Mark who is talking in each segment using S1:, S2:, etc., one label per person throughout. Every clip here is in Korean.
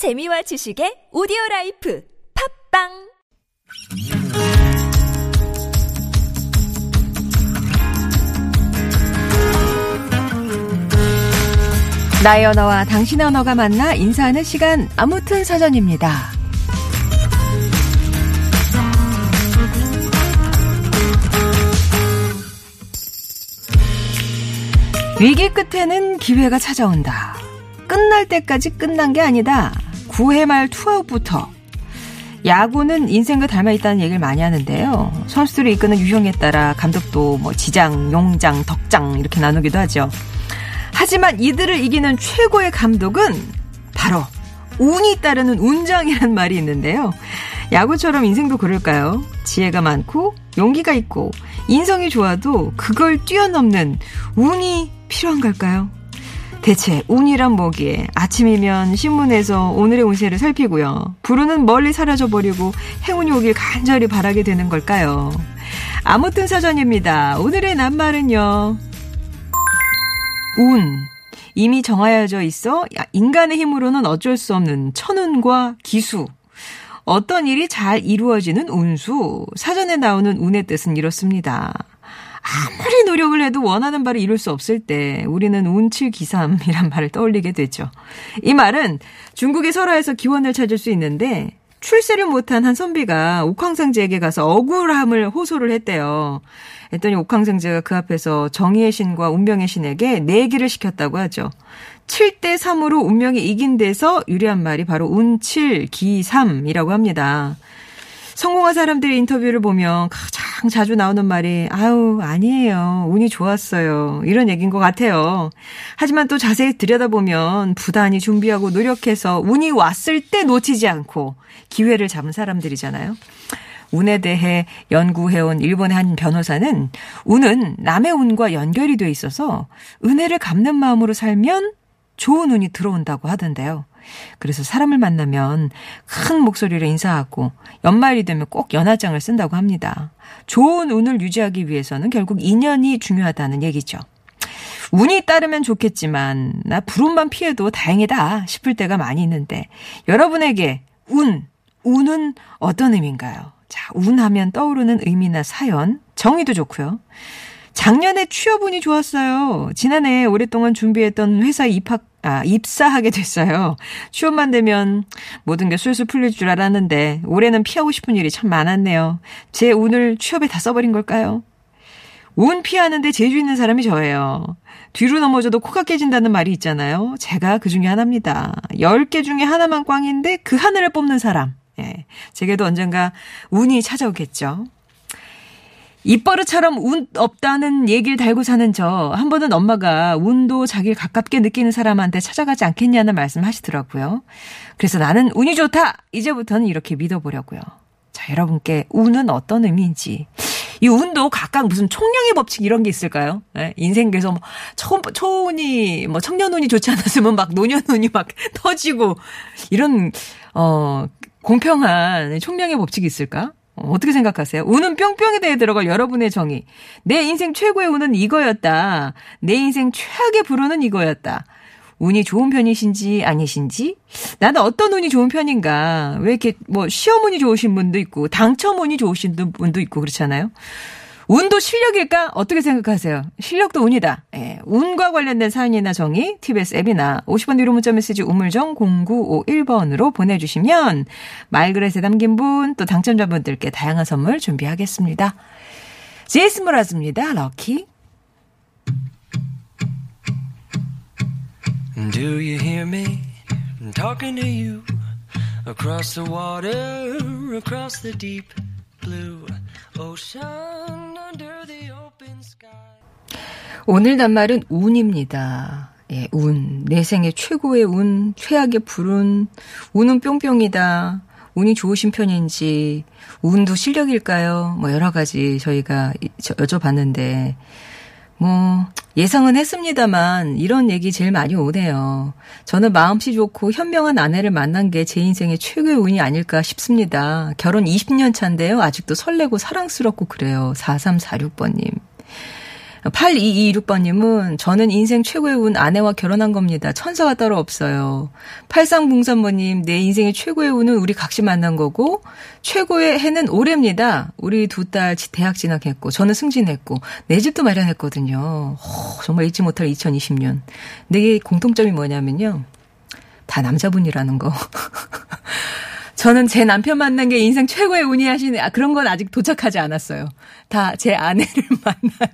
S1: 재미와 지식의 오디오 라이프 팟빵
S2: 나의 언어와 당신의 언어가 만나 인사하는 시간 아무튼 사전입니다. 위기 끝에는 기회가 찾아온다. 끝날 때까지 끝난 게 아니다. 9회 말 투아웃부터 야구는 인생과 닮아 있다는 얘기를 많이 하는데요. 선수들을 이끄는 유형에 따라 감독도 뭐 지장, 용장, 덕장 이렇게 나누기도 하죠. 하지만 이들을 이기는 최고의 감독은 바로 운이 따르는 운장이란 말이 있는데요. 야구처럼 인생도 그럴까요? 지혜가 많고 용기가 있고 인성이 좋아도 그걸 뛰어넘는 운이 필요한 걸까요? 대체 운이란 뭐기에 아침이면 신문에서 오늘의 운세를 살피고요. 불운은 멀리 사라져버리고 행운이 오길 간절히 바라게 되는 걸까요? 아무튼 사전입니다. 오늘의 낱말은요. 운. 이미 정하여져 있어 인간의 힘으로는 어쩔 수 없는 천운과 기수. 어떤 일이 잘 이루어지는 운수. 사전에 나오는 운의 뜻은 이렇습니다. 아무리 노력을 해도 원하는 바를 이룰 수 없을 때 우리는 운칠기삼이란 말을 떠올리게 되죠. 이 말은 중국의 설화에서 기원을 찾을 수 있는데 출세를 못한 한 선비가 옥황상제에게 가서 억울함을 호소를 했대요. 했더니 옥황상제가 그 앞에서 정의의 신과 운명의 신에게 내기를 시켰다고 하죠. 7대 3으로 운명이 이긴 데서 유리한 말이 바로 운칠기삼이라고 합니다. 성공한 사람들의 인터뷰를 보면 가장 자주 나오는 말이 아우 아니에요 운이 좋았어요 이런 얘기인 것 같아요. 하지만 또 자세히 들여다보면 부단히 준비하고 노력해서 운이 왔을 때 놓치지 않고 기회를 잡은 사람들이잖아요. 운에 대해 연구해온 일본의 한 변호사는 운은 남의 운과 연결이 돼 있어서 은혜를 갚는 마음으로 살면 좋은 운이 들어온다고 하던데요. 그래서 사람을 만나면 큰 목소리로 인사하고 연말이 되면 꼭 연하장을 쓴다고 합니다. 좋은 운을 유지하기 위해서는 결국 인연이 중요하다는 얘기죠. 운이 따르면 좋겠지만 나 불운만 피해도 다행이다 싶을 때가 많이 있는데 여러분에게 운, 운은 어떤 의미인가요? 자, 운하면 떠오르는 의미나 사연, 정의도 좋고요. 작년에 취업운이 좋았어요. 지난해 오랫동안 준비했던 회사 입학 아, 입사하게 됐어요. 취업만 되면 모든 게 술술 풀릴 줄 알았는데 올해는 피하고 싶은 일이 참 많았네요. 제 운을 취업에 다 써버린 걸까요? 운 피하는데 재주 있는 사람이 저예요. 뒤로 넘어져도 코가 깨진다는 말이 있잖아요. 제가 그 중에 하나입니다. 10개 중에 하나만 꽝인데 그 하나를 뽑는 사람. 예. 제게도 언젠가 운이 찾아오겠죠. 입버릇처럼 운 없다는 얘기를 달고 사는 저, 한 번은 엄마가 운도 자기를 가깝게 느끼는 사람한테 찾아가지 않겠냐는 말씀 하시더라고요. 그래서 나는 운이 좋다! 이제부터는 이렇게 믿어보려고요. 자, 여러분께 운은 어떤 의미인지. 이 운도 각각 무슨 총량의 법칙 이런 게 있을까요? 네? 인생에서 뭐 초, 초운이, 뭐 청년운이 좋지 않았으면 막 노년운이 막 터지고 이런, 어, 공평한 총량의 법칙이 있을까? 어떻게 생각하세요? 운은 뿅뿅에 대해 들어갈 여러분의 정의. 내 인생 최고의 운은 이거였다. 내 인생 최악의 불운은 이거였다. 운이 좋은 편이신지 아니신지? 나는 어떤 운이 좋은 편인가? 왜 이렇게 뭐 시험 운이 좋으신 분도 있고 당첨 운이 좋으신 분도 있고 그렇잖아요. 운도 실력일까? 어떻게 생각하세요? 실력도 운이다. 예, 운과 관련된 사연이나 정의, TBS 앱이나 50원 유료 문자 메시지 우물정 0951번으로 보내주시면 말그릇에 담긴 분, 또 당첨자분들께 다양한 선물 준비하겠습니다. 제이스 무라즈입니다. 럭키. Do you hear me talking to you across the water, across the deep blue? 오늘 낱말은 운입니다. 예, 운. 내 생의 최고의 운, 최악의 불운, 운은 뿅뿅이다. 운이 좋으신 편인지, 운도 실력일까요? 뭐 여러 가지 저희가 여쭤봤는데, 뭐, 예상은 했습니다만, 이런 얘기 제일 많이 오네요. 저는 마음씨 좋고 현명한 아내를 만난 게 제 인생의 최고의 운이 아닐까 싶습니다. 결혼 20년 차인데요. 아직도 설레고 사랑스럽고 그래요. 4346번님. 8226번님은 저는 인생 최고의 운 아내와 결혼한 겁니다. 천사가 따로 없어요. 8303번님 내 인생의 최고의 운은 우리 각시 만난 거고 최고의 해는 올해입니다. 우리 두 딸 대학 진학했고 저는 승진했고 내 집도 마련했거든요. 오, 정말 잊지 못할 2020년. 내 공통점이 뭐냐면요. 다 남자분이라는 거. 저는 제 남편 만난 게 인생 최고의 운이 하시네. 아, 그런 건 아직 도착하지 않았어요. 다 제 아내를 만난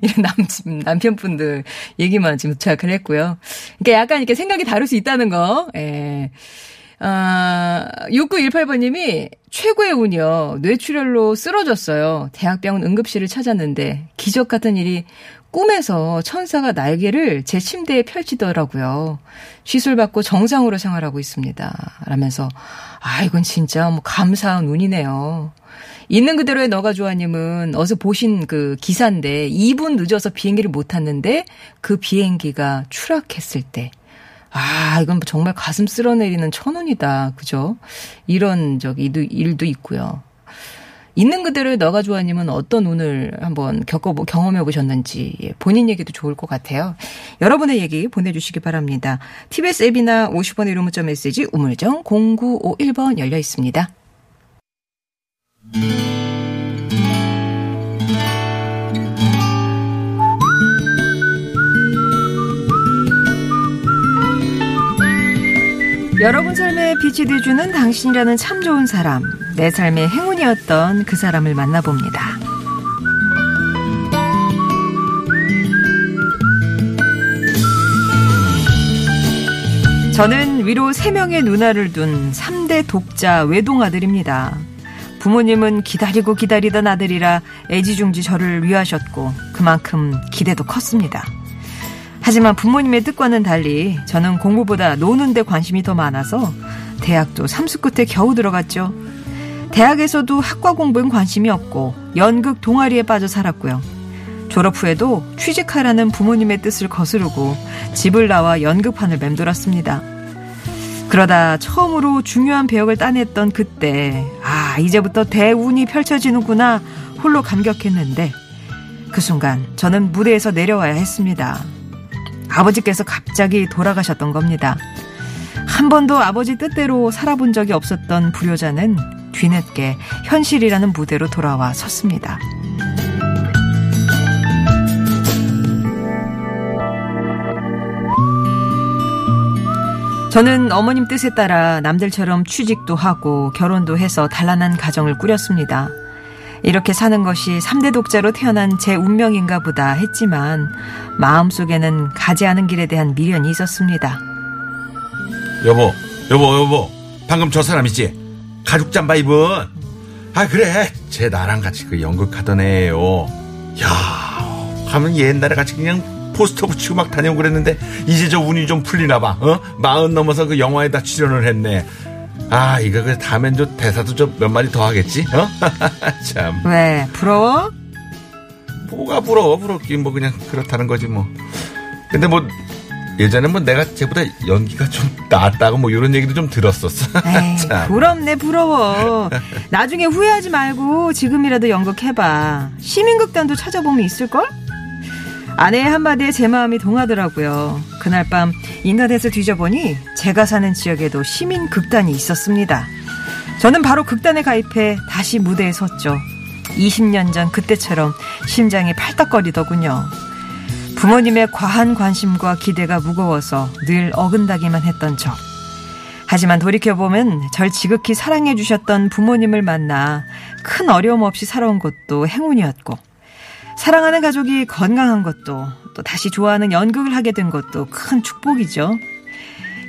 S2: 이런 남, 남편분들 얘기만 지금 도착을 했고요. 그러니까 약간 이렇게 생각이 다를 수 있다는 거. 예. 아, 6918번님이 최고의 운이요. 뇌출혈로 쓰러졌어요. 대학병원 응급실을 찾았는데 기적 같은 일이 꿈에서 천사가 날개를 제 침대에 펼치더라고요. 시술받고 정상으로 생활하고 있습니다. 라면서, 아, 이건 진짜 뭐 감사한 운이네요. 있는 그대로의 너가 좋아님은 어서 보신 그 기사인데 2분 늦어서 비행기를 못 탔는데 그 비행기가 추락했을 때, 아, 이건 정말 가슴 쓸어내리는 천운이다. 그죠? 이런 저기 일도 있고요. 있는 그대로의 너가 좋아님은 어떤 운을 한번 겪어보, 경험해 보셨는지 예, 본인 얘기도 좋을 것 같아요. 여러분의 얘기 보내주시기 바랍니다. TBS 앱이나 50원의 유료 문자 메시지 우물정 0951번 열려 있습니다. 여러분 삶에 빛이 되주는 당신이라는 참 좋은 사람, 내 삶의 행운이었던 그 사람을 만나봅니다. 저는 위로 3명의 누나를 둔 3대 독자 외동아들입니다. 부모님은 기다리고 기다리던 아들이라 애지중지 저를 위하셨고 그만큼 기대도 컸습니다. 하지만 부모님의 뜻과는 달리 저는 공부보다 노는 데 관심이 더 많아서 대학도 삼수 끝에 겨우 들어갔죠. 대학에서도 학과 공부엔 관심이 없고 연극 동아리에 빠져 살았고요. 졸업 후에도 취직하라는 부모님의 뜻을 거스르고 집을 나와 연극판을 맴돌았습니다. 그러다 처음으로 중요한 배역을 따냈던 그때, 아, 이제부터 대운이 펼쳐지는구나 홀로 감격했는데, 그 순간 저는 무대에서 내려와야 했습니다. 아버지께서 갑자기 돌아가셨던 겁니다. 한 번도 아버지 뜻대로 살아본 적이 없었던 불효자는 뒤늦게 현실이라는 무대로 돌아와 섰습니다. 저는 어머님 뜻에 따라 남들처럼 취직도 하고 결혼도 해서 단란한 가정을 꾸렸습니다. 이렇게 사는 것이 3대 독자로 태어난 제 운명인가 보다 했지만 마음속에는 가지 않은 길에 대한 미련이 있었습니다.
S3: 여보, 여보, 여보. 방금 저 사람 있지? 가죽 잠바 입은. 아, 그래. 쟤 나랑 같이 그 연극하던 애예요. 야, 하면 옛날에 같이 그냥 포스터 붙이고 막 다니고 그랬는데 이제 저 운이 좀 풀리나 봐. 어? 마흔 넘어서 그 영화에다 출연을 했네. 아, 이거 그 다음엔 저 대사도 좀 몇 마디 더 하겠지? 어? 참.
S2: 왜? 부러워?
S3: 뭐가 부러워? 부럽긴 뭐 그냥 그렇다는 거지 뭐. 근데 뭐 예전에 뭐 내가 쟤보다 연기가 좀 낫다고 뭐 이런 얘기도 좀 들었었어.
S2: 에이, 부럽네 부러워. 나중에 후회하지 말고 지금이라도 연극해봐. 시민극단도 찾아보면 있을걸? 아내의 한마디에 제 마음이 동하더라고요. 그날 밤 인터넷을 뒤져보니 제가 사는 지역에도 시민 극단이 있었습니다. 저는 바로 극단에 가입해 다시 무대에 섰죠. 20년 전 그때처럼 심장이 팔딱거리더군요. 부모님의 과한 관심과 기대가 무거워서 늘 어긋나기만 했던 저. 하지만 돌이켜보면 절 지극히 사랑해주셨던 부모님을 만나 큰 어려움 없이 살아온 것도 행운이었고, 사랑하는 가족이 건강한 것도 또 다시 좋아하는 연극을 하게 된 것도 큰 축복이죠.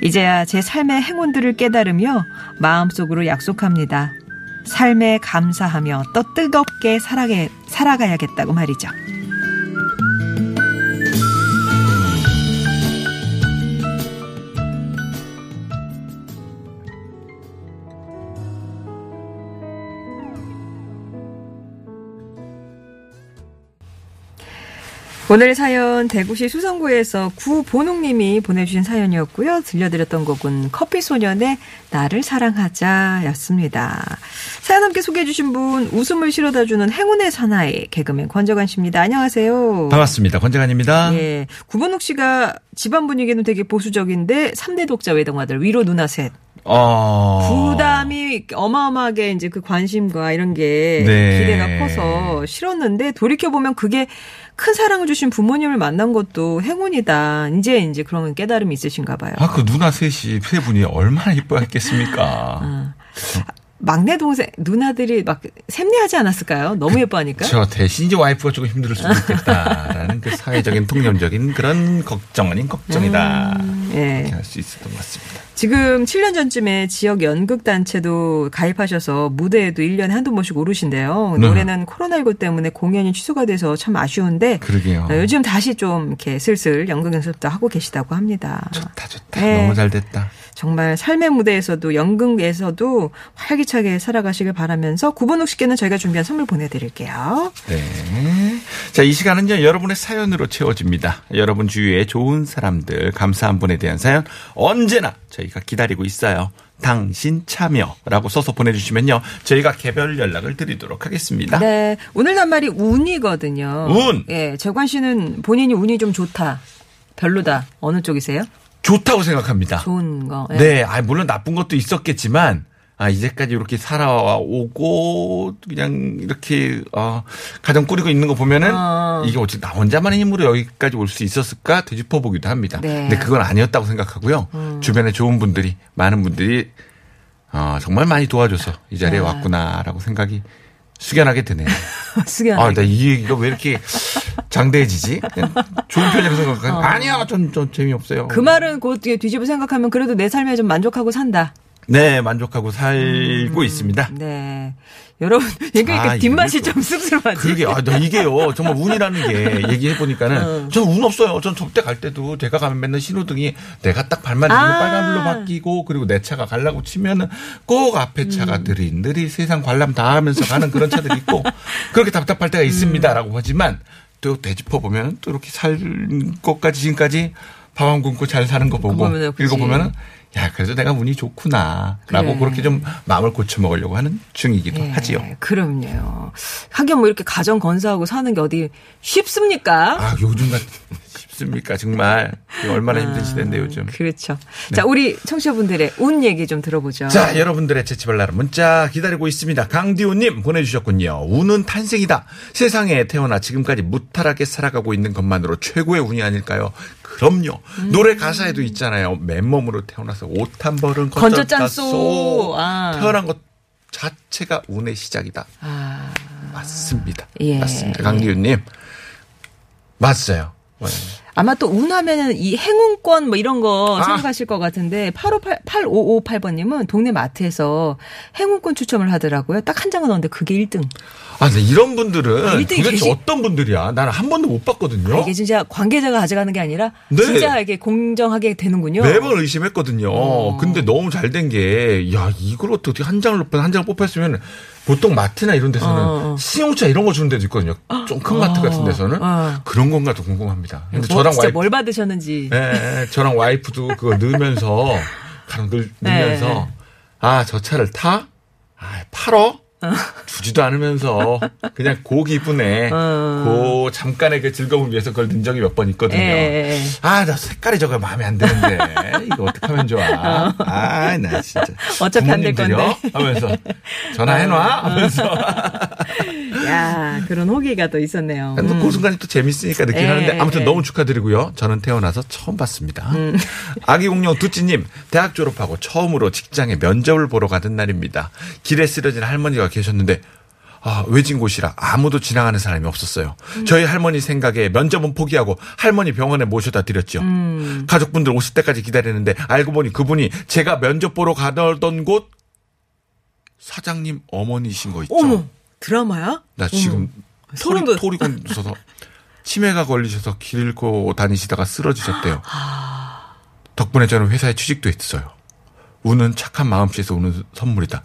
S2: 이제야 제 삶의 행운들을 깨달으며 마음속으로 약속합니다. 삶에 감사하며 또 뜨겁게 살아게, 살아가야겠다고 말이죠. 오늘 사연 대구시 수성구에서 구본웅님이 보내주신 사연이었고요. 들려드렸던 곡은 커피소년의 나를 사랑하자였습니다. 사연 함께 소개해주신 분 웃음을 실어다주는 행운의 사나이 개그맨 권정환 씨입니다. 안녕하세요.
S3: 반갑습니다. 권재관입니다.
S2: 예, 구본욱 씨가 집안 분위기는 되게 보수적인데 3대 독자 외동아들 위로 누나 셋.
S3: 어.
S2: 부담이 어마어마하게 이제 그 관심과 이런 게
S3: 네.
S2: 기대가 커서 싫었는데 돌이켜 보면 그게 큰 사랑을 주신 부모님을 만난 것도 행운이다. 이제 이제 그런 깨달음이 있으신가 봐요.
S3: 아, 그 누나 셋이, 세 분이 얼마나 이뻐했겠습니까?
S2: 아. 막내 동생 누나들이 막 샘내하지 않았을까요? 너무 예뻐하니까.
S3: 저 대신 이제 와이프가 조금 힘들 수도 있겠다라는 그 사회적인 통념적인 그런 걱정 아닌 걱정이다.
S2: 예.
S3: 이렇게 할수 있었던 것 같습니다.
S2: 지금 7년 전쯤에 지역 연극 단체도 가입하셔서 무대에도 1년에 한두 번씩 오르신데요.
S3: 네.
S2: 올해는 코로나19 때문에 공연이 취소가 돼서 참 아쉬운데
S3: 그러게요.
S2: 어, 요즘 다시 좀 이렇게 슬슬 연극 연습도 하고 계시다고 합니다.
S3: 좋다, 좋다.
S2: 네.
S3: 너무 잘 됐다.
S2: 정말 삶의 무대에서도 연극에서도 활기차게 살아가시길 바라면서 구본욱 씨께는 저희가 준비한 선물 보내드릴게요.
S3: 네. 자, 이 시간은요, 여러분의 사연으로 채워집니다. 여러분 주위에 좋은 사람들, 감사한 분에 대한 사연 언제나 저희가 기다리고 있어요. 당신 참여라고 써서 보내주시면요, 저희가 개별 연락을 드리도록 하겠습니다.
S2: 네, 오늘 낱말이 운이거든요.
S3: 운.
S2: 예, 재관 씨는 본인이 운이 좀 좋다, 별로다 어느 쪽이세요?
S3: 좋다고 생각합니다.
S2: 좋은 거. 예.
S3: 네, 아 물론 나쁜 것도 있었겠지만 아 이제까지 이렇게 살아오고 그냥 이렇게 어 가정 꾸리고 있는 거 보면은
S2: 어.
S3: 이게 어떻게 나 혼자만의 힘으로 여기까지 올 수 있었을까 되짚어 보기도 합니다.
S2: 네.
S3: 근데 그건 아니었다고 생각하고요. 주변에 좋은 분들이 많은 분들이 어 정말 많이 도와줘서 이 자리에
S2: 아.
S3: 왔구나라고 생각이 숙연하게 드네요.
S2: 수견.
S3: 아, 나 이 얘기가 왜 이렇게 장대해지지? 좋은 편이라고 생각하면 아니야, 전, 전 재미없어요.
S2: 어. 그 말은 곧 뒤집어 생각하면 그래도 내 삶에 좀 만족하고 산다.
S3: 네, 만족하고 살고 있습니다.
S2: 네. 여러분, 얘기하니까
S3: 아,
S2: 뒷맛이 좀 씁쓸하지.
S3: 그러게, 아, 나 이게요. 정말 운이라는 게 얘기해보니까는 전 운 없어요. 전 접대 갈 때도 제가 가면 맨날 신호등이 내가 딱 발만 들고
S2: 아.
S3: 빨간불로 바뀌고 그리고 내 차가 가려고 치면은 꼭 앞에
S2: 음.
S3: 차가 느릿느릿 세상 관람 다 하면서 가는 그런 차들이 있고 그렇게 답답할 때가 있습니다라고 하지만 또 되짚어보면 또 이렇게 살 것까지 지금까지 밥안 굶고 잘 사는 거 보고. 읽어보면은 야, 그래도 내가 운이 좋구나. 라고
S2: 그래.
S3: 그렇게 좀 마음을 고쳐 먹으려고 하는 중이기도
S2: 예,
S3: 하지요.
S2: 그럼요. 하긴 뭐 이렇게 가정 건사하고 사는 게 어디 쉽습니까?
S3: 아, 요즘 같 쉽습니까? 정말. 얼마나 힘든 시대인데, 요즘.
S2: 그렇죠. 자, 우리 청취자분들의 운 얘기 좀 들어보죠.
S3: 자, 여러분들의 재치발 나는 문자 기다리고 있습니다. 강디호님 보내주셨군요. 운은 탄생이다. 세상에 태어나 지금까지 무탈하게 살아가고 있는 것만으로 최고의 운이 아닐까요? 그럼요.
S2: 음.
S3: 노래 가사에도 있잖아요. 맨몸으로 태어나서 옷 한 벌은
S2: 건져
S3: 건져
S2: 짰소.
S3: 짰소.
S2: 아.
S3: 태어난 것 자체가 운의 시작이다.
S2: 아,
S3: 맞습니다.
S2: 예.
S3: 맞습니다. 강디훈님. 맞아요. 네.
S2: 아 마 또 운하면은 이 행운권 뭐 이런 거
S3: 아.
S2: 생각하실 것 같은데 858 8558번 님은 동네 마트에서 행운권 추첨을 하더라고요. 딱 한 장을 넣었는데 그게 1등.
S3: 아, 근데 이런 분들은
S2: 일등이
S3: 도대체
S2: 되지?
S3: 어떤 분들이야? 나는 한 번도 못 봤거든요.
S2: 이게 진짜 관계자가 가져가는 게 아니라
S3: 네.
S2: 진짜 이게 공정하게 되는군요.
S3: 매번 의심했거든요.
S2: 어.
S3: 근데 너무 잘 된 게, 야, 이걸 어떻게 한 장을 뽑, 한 장을 뽑혔으면 보통 마트나 이런 데서는
S2: 어, 어.
S3: 신용차 이런 거 주는 데도 있거든요. 좀 큰 마트 같은 데서는.
S2: 어.
S3: 그런 건가도 궁금합니다. 근데
S2: 뭐
S3: 저랑 와이프,
S2: 뭘 받으셨는지.
S3: 예, 예, 저랑 와이프도 그거 넣으면서, 가는 걸 넣으면서,
S2: 네.
S3: 아, 저 차를 타? 아, 팔어? 주지도 않으면서 그냥 고 기분에
S2: 어.
S3: 고 잠깐의 그 즐거움을 위해서 그걸 넣은 적이 몇 번 있거든요.
S2: 예, 예.
S3: 아, 나 색깔이 저거 마음에 안 드는데 이거 어떡하면 좋아. 아, 나 진짜
S2: 어차피 안될? 건데. 어.
S3: 하면서 전화해놔 하면서
S2: 야, 그런 호기가 또 있었네요.
S3: 또
S2: 음.
S3: 그 순간이 또 재밌으니까 느끼긴
S2: 예,
S3: 하는데 아무튼
S2: 예.
S3: 너무 축하드리고요. 저는 태어나서 처음 봤습니다.
S2: 음.
S3: 아기 공룡 두찌님 대학 졸업하고 처음으로 직장에 면접을 보러 가던 날입니다. 길에 쓰러진 할머니가 계셨는데 아, 외진 곳이라 아무도 지나가는 사람이 없었어요. 저희 할머니 생각에 면접은 포기하고 할머니 병원에 모셔다 드렸죠.
S2: 음.
S3: 가족분들 오실 때까지 기다리는데 알고 보니 그분이 제가 면접 보러 가던 곳 사장님 어머니신 거 있죠.
S2: 어머, 드라마야?
S3: 나 지금
S2: 소름
S3: 토리,
S2: 돋-
S3: 토리 건져서 치매가 걸리셔서 길 잃고 다니시다가 쓰러지셨대요. 덕분에 저는 회사에 취직도 했어요. 우는 착한 마음씨에서 오는 선물이다.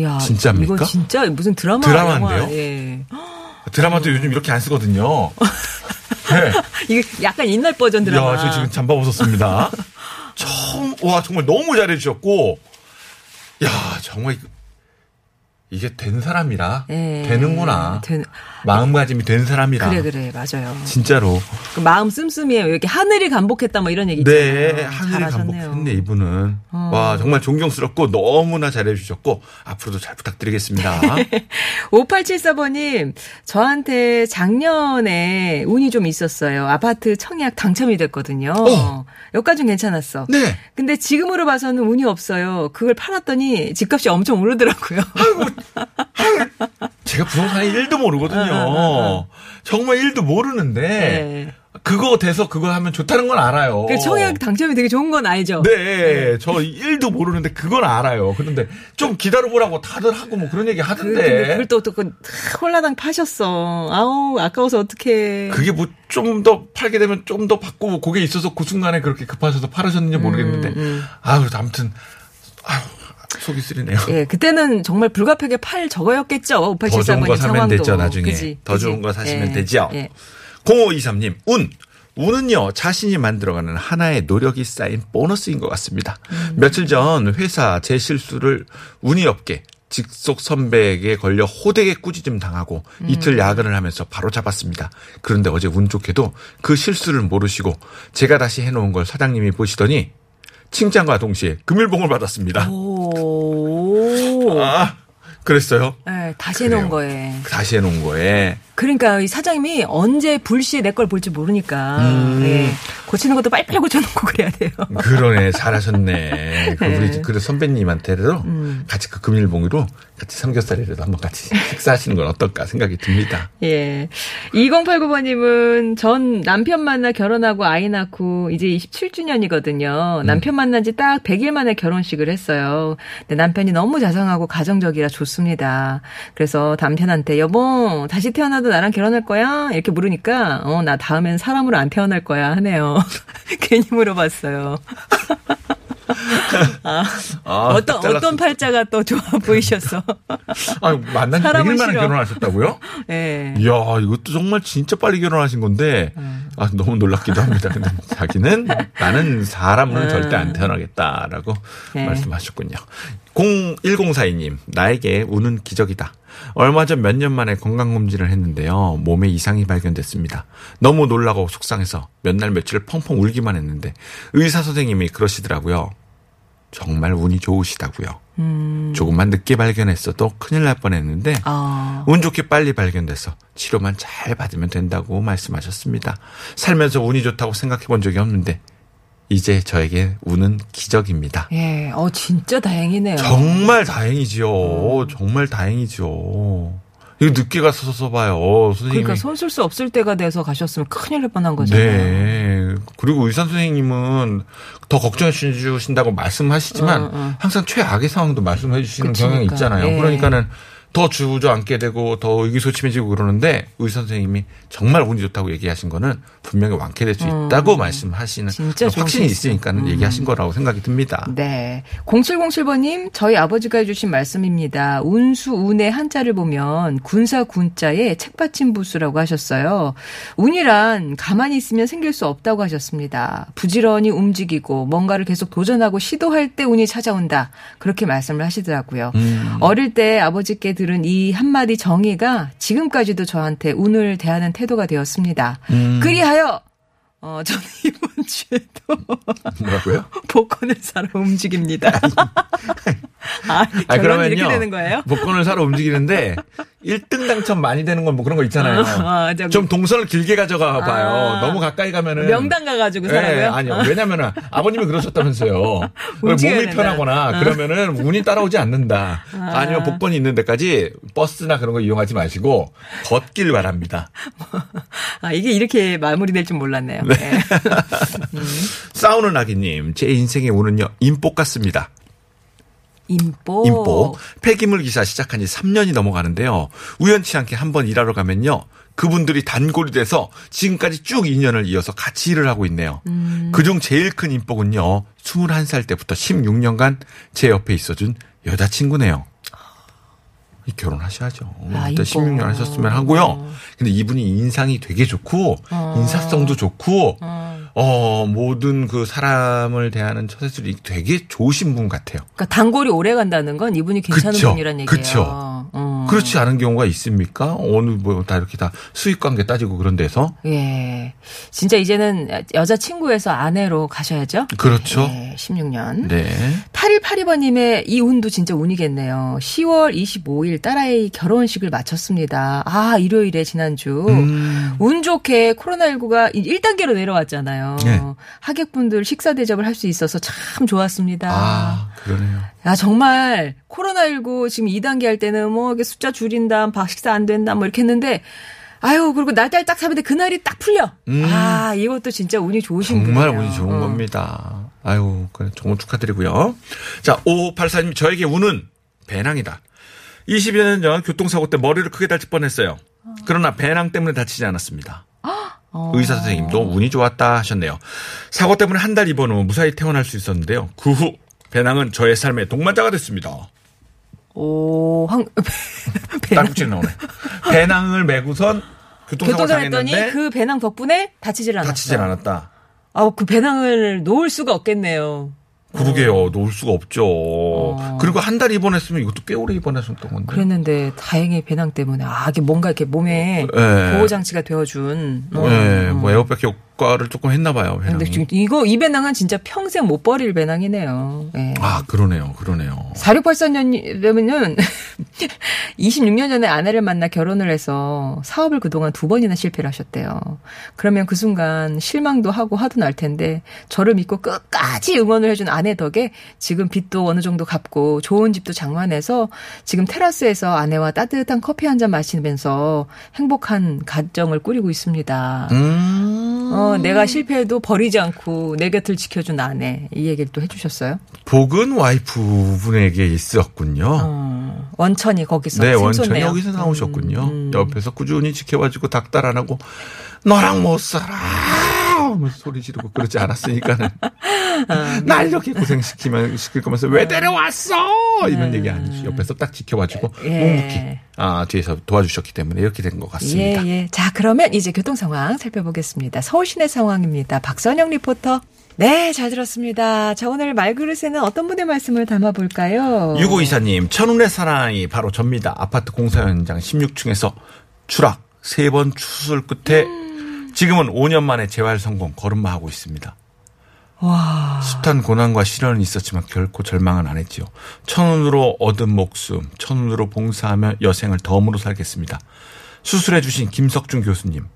S2: 야,
S3: 진짜입니까?
S2: 이거 진짜 무슨 드라마
S3: 드라마인데요?
S2: 예.
S3: 드라마도 요즘 이렇게 안 쓰거든요. 네.
S2: 이게 약간 옛날 버전 드라마.
S3: 야, 저 지금 잠바 벗었습니다. 처음, 와, 정말 너무 잘해 주셨고, 야, 정말, 이게 된 사람이라.
S2: 예.
S3: 되는구나.
S2: 된-
S3: 마음가짐이 된 사람이라.
S2: 그래 그래 맞아요.
S3: 진짜로.
S2: 그 마음 씀씀이에요. 이렇게 하늘이 간복했다 뭐 이런 얘기 있잖아요.
S3: 네, 하늘이
S2: 잘하셨네요. 어.
S3: 반복했네, 이분은. 와, 정말 존경스럽고 너무나 잘해주셨고, 앞으로도 잘 부탁드리겠습니다.
S2: 5874번님, 저한테 작년에 운이 좀 있었어요. 아파트 청약 당첨이 됐거든요.
S3: 어.
S2: 여기까지는 괜찮았어.
S3: 네.
S2: 근데 지금으로 봐서는 운이 없어요. 그걸 팔았더니 집값이 엄청 오르더라고요.
S3: 제가 부동산에 1도 모르거든요. 정말 1도 모르는데,
S2: 네.
S3: 그거 돼서 그거 하면 좋다는 건 알아요.
S2: 그 청약 당첨이 되게 좋은 건 알죠?
S3: 네, 저 1도 모르는데 그건 알아요. 그런데 좀 기다려보라고 다들 하고 뭐 그런 얘기 하던데.
S2: 그걸 또, 또, 그, 홀라당 파셨어. 아우, 아까워서 어떡해.
S3: 그게 뭐 좀 더 팔게 되면 좀 더 받고 뭐 그게 있어서 그 순간에 그렇게 급하셔서 팔으셨는지 모르겠는데.
S2: 음,
S3: 아유, 아무튼, 아유, 속이 쓰리네요.
S2: 예, 그때는 정말 불가피하게 팔 저거였겠죠.
S3: 더 좋은
S2: 5874번님
S3: 거 사면
S2: 상황도.
S3: 되죠, 나중에.
S2: 그지,
S3: 더
S2: 그지.
S3: 좋은 거 사시면
S2: 예,
S3: 되죠.
S2: 예.
S3: 0523님, 운. 운은요, 자신이 만들어가는 하나의 노력이 쌓인 보너스인 것 같습니다.
S2: 음.
S3: 며칠 전 회사 제 실수를 운이 없게 직속 선배에게 걸려 호되게 꾸짖음 당하고
S2: 음.
S3: 이틀 야근을 하면서 바로 잡았습니다. 그런데 어제 운 좋게도 그 실수를 모르시고 제가 다시 해놓은 걸 사장님이 보시더니 칭찬과 동시에 금일봉을 받았습니다.
S2: 오.
S3: 아, 그랬어요.
S2: 예, 다시 해놓은
S3: 그래요.
S2: 거에.
S3: 다시 해놓은 거에
S2: 그러니까 이 사장님이 언제 불시에 내 걸 볼지 모르니까
S3: 음.
S2: 예, 고치는 것도 빨리빨리 고쳐놓고 그래야 돼요.
S3: 그러네, 잘하셨네. 그 우리 그 선배님한테도 같이 그 금일봉으로 같이 삼겹살이라도 한번 같이 식사하시는 건 어떨까 생각이 듭니다.
S2: 예. 2089번님은 전 남편 만나 결혼하고 아이 낳고 이제 27주년이거든요. 남편 만난 지 딱 100일 만에 결혼식을 했어요. 근데 남편이 너무 자상하고 가정적이라 좋습니다. 그래서 남편한테 여보, 다시 태어나도 나랑 결혼할 거야? 이렇게 물으니까 어, 나 다음엔 사람으로 안 태어날 거야 하네요. 괜히 물어봤어요. 아,
S3: 아,
S2: 어떤,
S3: 잘랐어.
S2: 어떤 팔자가 또 좋아 보이셔서.
S3: 아, 만난 지
S2: 사람은
S3: 100일 만에. 결혼하셨다고요?
S2: 예.
S3: 이야, 이것도 정말 진짜 빨리 결혼하신 건데,
S2: 음.
S3: 아, 너무 놀랍기도 합니다. 근데 자기는 나는 사람은
S2: 음.
S3: 절대 안 태어나겠다라고
S2: 네.
S3: 말씀하셨군요. 01042님, 나에게 우는 기적이다. 얼마 전 몇 년 만에 건강검진을 했는데요. 몸에 이상이 발견됐습니다. 너무 놀라고 속상해서 몇 날 며칠 펑펑 울기만 했는데 의사 선생님이 그러시더라고요. 정말 운이 좋으시다고요.
S2: 음.
S3: 조금만 늦게 발견했어도 큰일 날 뻔했는데
S2: 아.
S3: 운 좋게 빨리 발견돼서 치료만 잘 받으면 된다고 말씀하셨습니다. 살면서 운이 좋다고 생각해 본 적이 없는데 이제 저에게 운은 기적입니다.
S2: 예, 어, 진짜 다행이네요.
S3: 정말 다행이지요. 정말 다행이죠. 늦게 가서 봐요. 선생님이.
S2: 그러니까 손 쓸 수 없을 때가 돼서 가셨으면 큰일 날 뻔한 거잖아요.
S3: 네. 그리고 의사 선생님은 더 걱정해 주신다고 말씀하시지만
S2: 어, 어.
S3: 항상 최악의 상황도 말씀해 주시는
S2: 그치니까.
S3: 경향이 있잖아요.
S2: 예.
S3: 그러니까는 더 주저앉게 되고 더 의기소침해지고 그러는데 의사 선생님이 정말 운이 좋다고 얘기하신 거는 분명히 완쾌될 수 있다고 말씀하시는
S2: 음. 좋은
S3: 확신이
S2: 케이스. 음.
S3: 있으니까는 얘기하신 거라고 생각이 듭니다.
S2: 네. 0707번님, 저희 아버지가 해주신 말씀입니다. 운수, 운의 한자를 보면 군사 군자에 책받침 부수라고 하셨어요. 운이란 가만히 있으면 생길 수 없다고 하셨습니다. 부지런히 움직이고 뭔가를 계속 도전하고 시도할 때 운이 찾아온다. 그렇게 말씀을 하시더라고요.
S3: 음.
S2: 어릴 때 아버지께 들은 이 한마디 정의가 지금까지도 저한테 운을 대하는 태도가 되었습니다.
S3: 음.
S2: 그리하여 어, 저는 이번 주에도
S3: 뭐라고요?
S2: 복권을 사러 움직입니다. 아,
S3: 아,
S2: 결론이 이렇게 되는 거예요?
S3: 복권을 사러 움직이는데 1등 당첨 많이 되는 건 뭐 그런 거 있잖아요.
S2: 아, 저기-
S3: 좀 동선을 길게 가져가 봐요.
S2: 아.
S3: 너무 가까이 가면은
S2: 명당 가가지고
S3: 예,
S2: 사라고요?
S3: 아니요. 왜냐면은 아버님이 그러셨다면서요. 몸이
S2: 된다.
S3: 편하거나 그러면은 운이 따라오지 않는다. 아. 니면 복권이 있는 데까지 버스나 그런 거 이용하지 마시고 걷길 바랍니다.
S2: 아, 이게 이렇게 마무리될 줄 몰랐네요. 네.
S3: 싸우는 아기님, 제 인생의 운은요, 인복 같습니다.
S2: 인보.
S3: 인보. 폐기물 기사 시작한 지 3년이 넘어가는데요. 우연치 않게 한번 일하러 가면요. 그분들이 단골이 돼서 지금까지 쭉 인연을 이어서 같이 일을 하고 있네요. 그중 제일 큰 인복은요. 21살 때부터 16년간 제 옆에 있어준 여자친구네요. 결혼하셔야죠.
S2: 아,
S3: 일단
S2: 이뻐.
S3: 16년 하셨으면 하고요. 근데 이분이 인상이 되게 좋고
S2: 어.
S3: 인사성도 좋고
S2: 어.
S3: 어 모든 그 사람을 대하는 처세술이 되게 좋으신 분 같아요.
S2: 그러니까 단골이 오래 간다는 건 이분이 괜찮은
S3: 그쵸,
S2: 분이란 얘기예요.
S3: 그쵸.
S2: 음.
S3: 그렇지 않은 경우가 있습니까? 어느 뭐 다 이렇게 다 수익 관계 따지고 그런 데서
S2: 예. 진짜 이제는 여자 친구에서 아내로 가셔야죠.
S3: 그렇죠.
S2: 예, 16년.
S3: 네.
S2: 8182번님의 이 운도 진짜 운이겠네요. 10월 25일 딸아이 결혼식을 마쳤습니다. 아, 일요일에 지난주.
S3: 음.
S2: 운 좋게 코로나19가 1단계로 내려왔잖아요.
S3: 네.
S2: 하객분들 식사 대접을 할 수 있어서 참 좋았습니다.
S3: 아 그러네요.
S2: 야, 정말 코로나19 지금 2단계 할 때는 뭐 이게 숫자 줄인다, 박 식사 안 된다, 뭐 이렇게 했는데 아유, 그리고 날짜를 딱 잡는데 그날이 딱 풀려.
S3: 음.
S2: 아, 이것도 진짜 운이 좋으신
S3: 정말
S2: 분이에요.
S3: 운이 좋은
S2: 어.
S3: 겁니다. 아유, 그래, 정말 축하드리고요. 자, 5584님, 저에게 운은 배낭이다. 20여 년 전 교통사고 때 머리를 크게 다칠 뻔했어요. 그러나 배낭 때문에 다치지 않았습니다.
S2: 어.
S3: 의사 선생님도 운이 좋았다 하셨네요. 사고 때문에 한 달 입원 후 무사히 퇴원할 수 있었는데요. 그 후 배낭은 저의 삶의 동반자가 됐습니다.
S2: 오, 황, 배낭.
S3: 딸꾹질 나오네. 배낭을 메고선 교통사고
S2: 교통사 했더니
S3: 당했는데
S2: 그 배낭 덕분에 다치질 않았어.
S3: 다치질 않았다.
S2: 아, 그 배낭을 놓을 수가 없겠네요.
S3: 그러게요. 놓을 수가 없죠.
S2: 어.
S3: 그리고 한 달 입원했으면 이것도 꽤 오래 입원했었던 건데.
S2: 그랬는데 다행히 배낭 때문에 아, 이게 뭔가 이렇게 몸에
S3: 네.
S2: 보호 장치가 되어준. 어.
S3: 네, 뭐 에어백 효과를 조금 했나 봐요.
S2: 근데
S3: 배낭이.
S2: 지금 이거 이 배낭은 진짜 평생 못 버릴 배낭이네요. 예.
S3: 아, 그러네요. 그러네요.
S2: 4684년이면은 26년 전에 아내를 만나 결혼을 해서 사업을 그동안 두 번이나 실패를 하셨대요. 그러면 그 순간 실망도 하고 화도 날 텐데 저를 믿고 끝까지 응원을 해준 아내 덕에 지금 빚도 어느 정도 갚고 좋은 집도 장만해서 지금 테라스에서 아내와 따뜻한 커피 한 잔 마시면서 행복한 가정을 꾸리고 있습니다.
S3: 음.
S2: 어, 내가 실패해도 버리지 않고 내 곁을 지켜준 아내. 이 얘기를 또 해주셨어요.
S3: 복은 와이프 분에게 있었군요.
S2: 어, 원천이 거기서
S3: 네. 원천이 여기서 나오셨군요.
S2: 음, 음.
S3: 옆에서 꾸준히 지켜봐주고 닥달 안 하고 너랑 못 살아 소리 지르고 그러지 않았으니까는
S2: 아,
S3: 날 이렇게 고생시키면 시킬 거면서 왜 데려왔어 이런
S2: 음.
S3: 얘기 아니죠. 옆에서 딱 지켜봐주고
S2: 예.
S3: 묵묵히 아 뒤에서 도와주셨기 때문에 이렇게 된 것 같습니다.
S2: 예, 예. 자, 그러면 이제 교통 상황 살펴보겠습니다. 서울 시내 상황입니다. 박선영 리포터. 네, 잘 들었습니다. 자, 오늘 말그릇에는 어떤 분의 말씀을 담아볼까요?
S3: 유고 이사님 천운의 사나이 바로 접니다. 아파트 공사 현장 16층에서 추락 세 번 추술 끝에 지금은 5년 만에 재활 성공 걸음마하고 있습니다.
S2: 와.
S3: 숱한 고난과 시련은 있었지만 결코 절망은 안 했지요. 천운으로 얻은 목숨, 천운으로 봉사하며 여생을 덤으로 살겠습니다. 수술해 주신 김석준 교수님,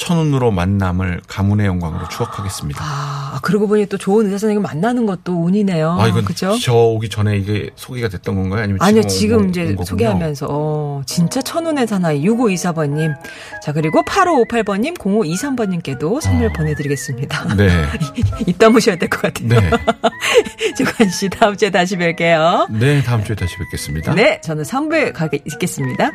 S3: 천운으로 만남을 가문의 영광으로 추억하겠습니다.
S2: 아, 그러고 보니 또 좋은 의사 선생님 만나는 것도 운이네요.
S3: 아, 이건
S2: 그죠?
S3: 저 오기 전에 이게 소개가 됐던 건가요? 아니면
S2: 아니요,
S3: 지금
S2: 지금
S3: 온
S2: 이제? 소개하면서, 어, 진짜 천운의 사나이 6524번님. 자, 그리고 8558번님, 0523번님께도 선물
S3: 어.
S2: 보내드리겠습니다.
S3: 네.
S2: 이따 모셔야 될 것 같아요.
S3: 네.
S2: 조관 씨, 다음 주에 다시 뵐게요.
S3: 네, 다음 주에 다시 뵙겠습니다.
S2: 네, 저는 3부에 가 있겠습니다.